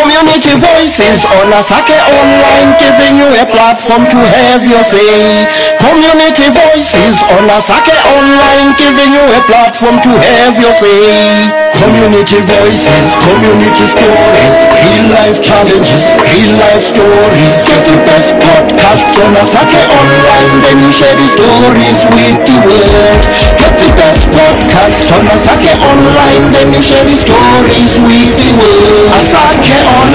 Community voices on Asake Online giving you a platform to have your say. Community voices on Asake Online platform to have your say. Community voices, community stories, real life challenges, real life stories. Get the best podcasts on Asake Online, then you share the stories with the world. Get the best podcasts on Asake Online, then you share the stories with the world. Asake Online.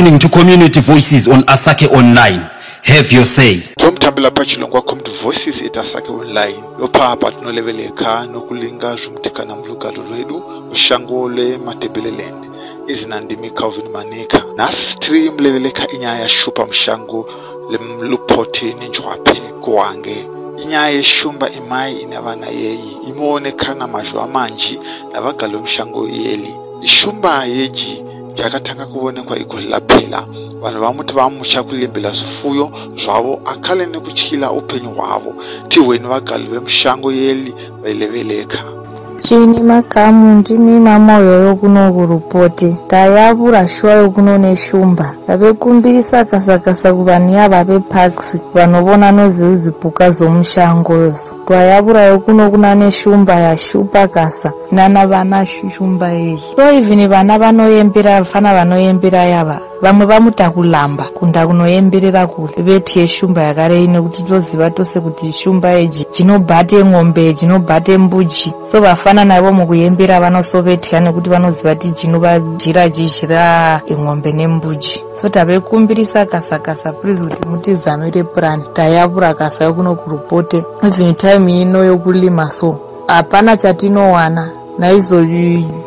listening to Community Voices on Asake Online. Have your say. lomthambela phajhilo kwakhomntu voices itasake online. Yophapha tinolevelekha nokulingazha umthekana mlugalo lwedu ushangole matebelelende izina ndimi calvin manika nasi mlevelekha inyaya yashupa mshango lemluphotheni njwaphe kuwange inyaya yeshumba imai imayi inabana yeyi. Imone khana mazho navagalo nabagalo mshango yeli. Ishumba yeji jakatanga kuonekwa igore laphela. Vanhu vamuti vamusha kulembela zvifuyo zvavo akhale nekutyhila upenyu hwavo. Tihweni vagali vemushango yeli vaileveleka chini makamu ndimi mamoyo yokuno kurupote. Tayavura shuwa yokuno neshumba. Vavekumbirisa kasakasa kuvanhu yava vepax vanovona nozizipuka zomushangozo twayavura yokuno kuna neshumba yashupa kasa. Inana vana shumba iyi so even vana vanoyembera fana vanoyembera yava vamwe vamuta kulamba kunda kunoyemberera kule veti yeshumba yakarei nekuti toziva tose kuti shumba eji dzinobhate ng'ombe dzinobhate mbuji. So vafana navo mukuyembera vanosovetya nekuti vanoziva kuti dzinovajira jijira ng'ombe nembuji. So tavekumbirisa kasakasa please kuti mutizamire purani. Tayavura kasa yokuno kurupote. Even time ino yokulima so hapana chatinowana naizo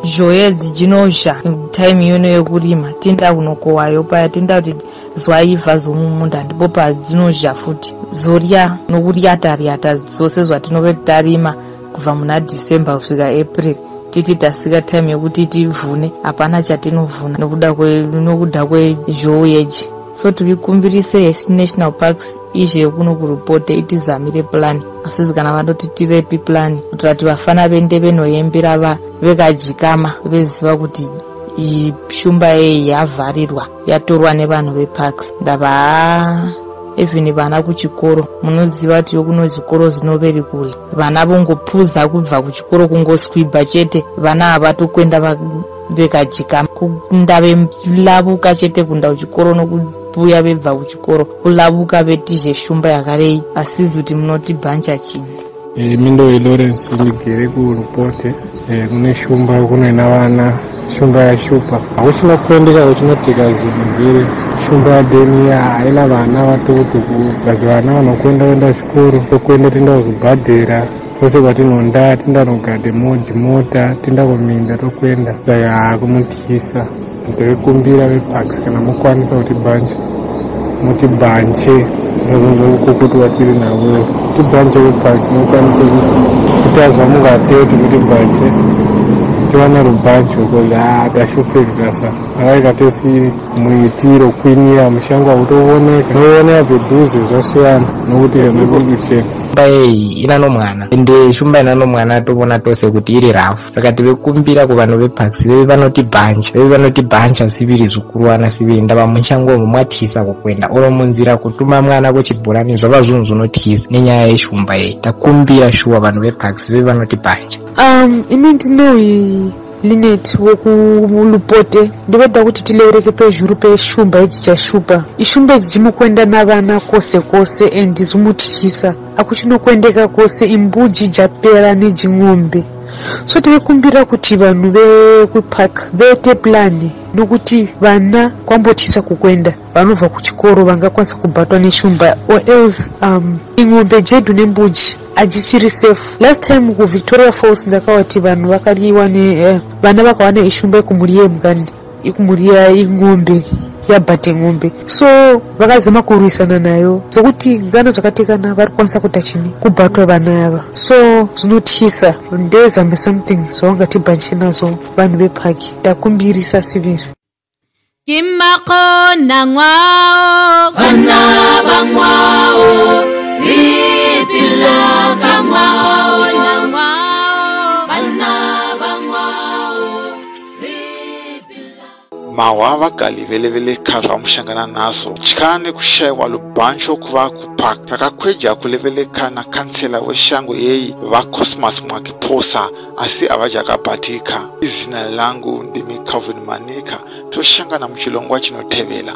zhoyedzi dzinozha time iyono yekurima tinda kunokowayo paya. Tinda kuti zvaibva zomumunda. Ndipo padzinozha futi zorya nokuryata-ryata zvose zvatinove tarima. Kubva muna december kusvika april. Titi tasika time yekuti tivhune. Hapana chatinovhuna. Nokuda kwezhouyeji so tivikumbirise hesi national parks izve kuno kurupote itizamire purani asizi kana vandoti tirepi purani kuitira kuti vafana vende venoyembera va vekajikama veziva kuti shumba yeyi yavharirwa yatorwa nevanhu veparks. Ndava even vana kuchikoro munoziva kuti yokuno zvikoro zinoveri kure. Vana vongopuza kubva kuchikoro kungoswibha chete vana havatokwenda vekajikama. Kunda velavuka chete kunda kuchikoro nokubuya vebva kuchikoro kulavuka vetizhe shumba yakarei. Asizi kuti munotibhanja chini e, mindowe lawrence ndigere kurupote. E, kune shumba kunoina vana shumba yashupa. Hakuchina kuendeka kuchinotika mbiri shumba yadeni haina vana vatukutuku basi vana vanokwenda kuenda zvikoro tokwenda tienda kuzvibhadhera kwose kwatinonda tienda kunogade moji mota tienda kuminda tokwenda. Saka hakumutyisa ndevekumbira vepax kana mukwanisa kuti bhanje mutibhanje nokukukutiwa tiri navo tibhanje vepax mukwanise kuita zvamungateti kuti bhanje tiwane rubhanji because ha tashupeki kasa akaikatesi muitiro kwinira mushango hautooneka nooneka pedhuze zvasiyana nokuti ndikuchena shumba yeyi ina nomwana. Ende shumba ina nomwana tovona tose kuti iri rafu. Saka tivekumbira kuvanhu vepax veve vanoti bhanja veve vanoti bhanja siviri zvikuruwana siviri. Ndava mushangomo mwatyisa kukwenda oro munzira kutuma mwana kuchibhurani zvava zvinhu zvinotyisa nenyaya yeshumba yeyi takumbira shuwa vanhu vepax veve vanoti bhanja um imi ndinoi linet wokulupote. Ndivada kuti tilevereke pezhuru peshumba ichi chashupa ishumba ichi dzimukwenda navana kwose kwose and zimutyisa akuchinokwendeka kwose imbuji japera nejing'ombe so tivekumbira kuti vanhu vekupark vete plani nokuti vana kwambotyisa kukwenda. Vanobva kuchikoro vangakwanisa kubhatwa neshumba or else um, ing'ombe jedu nembuji hadzichiri safe. Last time kuvictoria falls ndakawati vanhu vakariwa ne uh, vana vakawana ishumba ikumhuri yemugani ikumhuri ing'ombe yabhate ng'ombe. So vakazama kurwisana nayo zokuti ngano zvakatekana vari kukwanisa kuita chini kubhatwa vana ava. So zvinotyisa ndezambe something zvaungatibhanche nazo vanhu vepaki. Ndakumbirisa siviri. Kimakona ngwao. Bana bangwao mawa vagali velevele kha zva mushangana nazo tyane kushayiwa lubancho kuva kuphaka kakakweja kuleveleka na khansela weshango yeyi vacosmas mwakiphosa asi avajakabhatika izina langu ndimi calvin manika toshangana muchilongwa chinothevela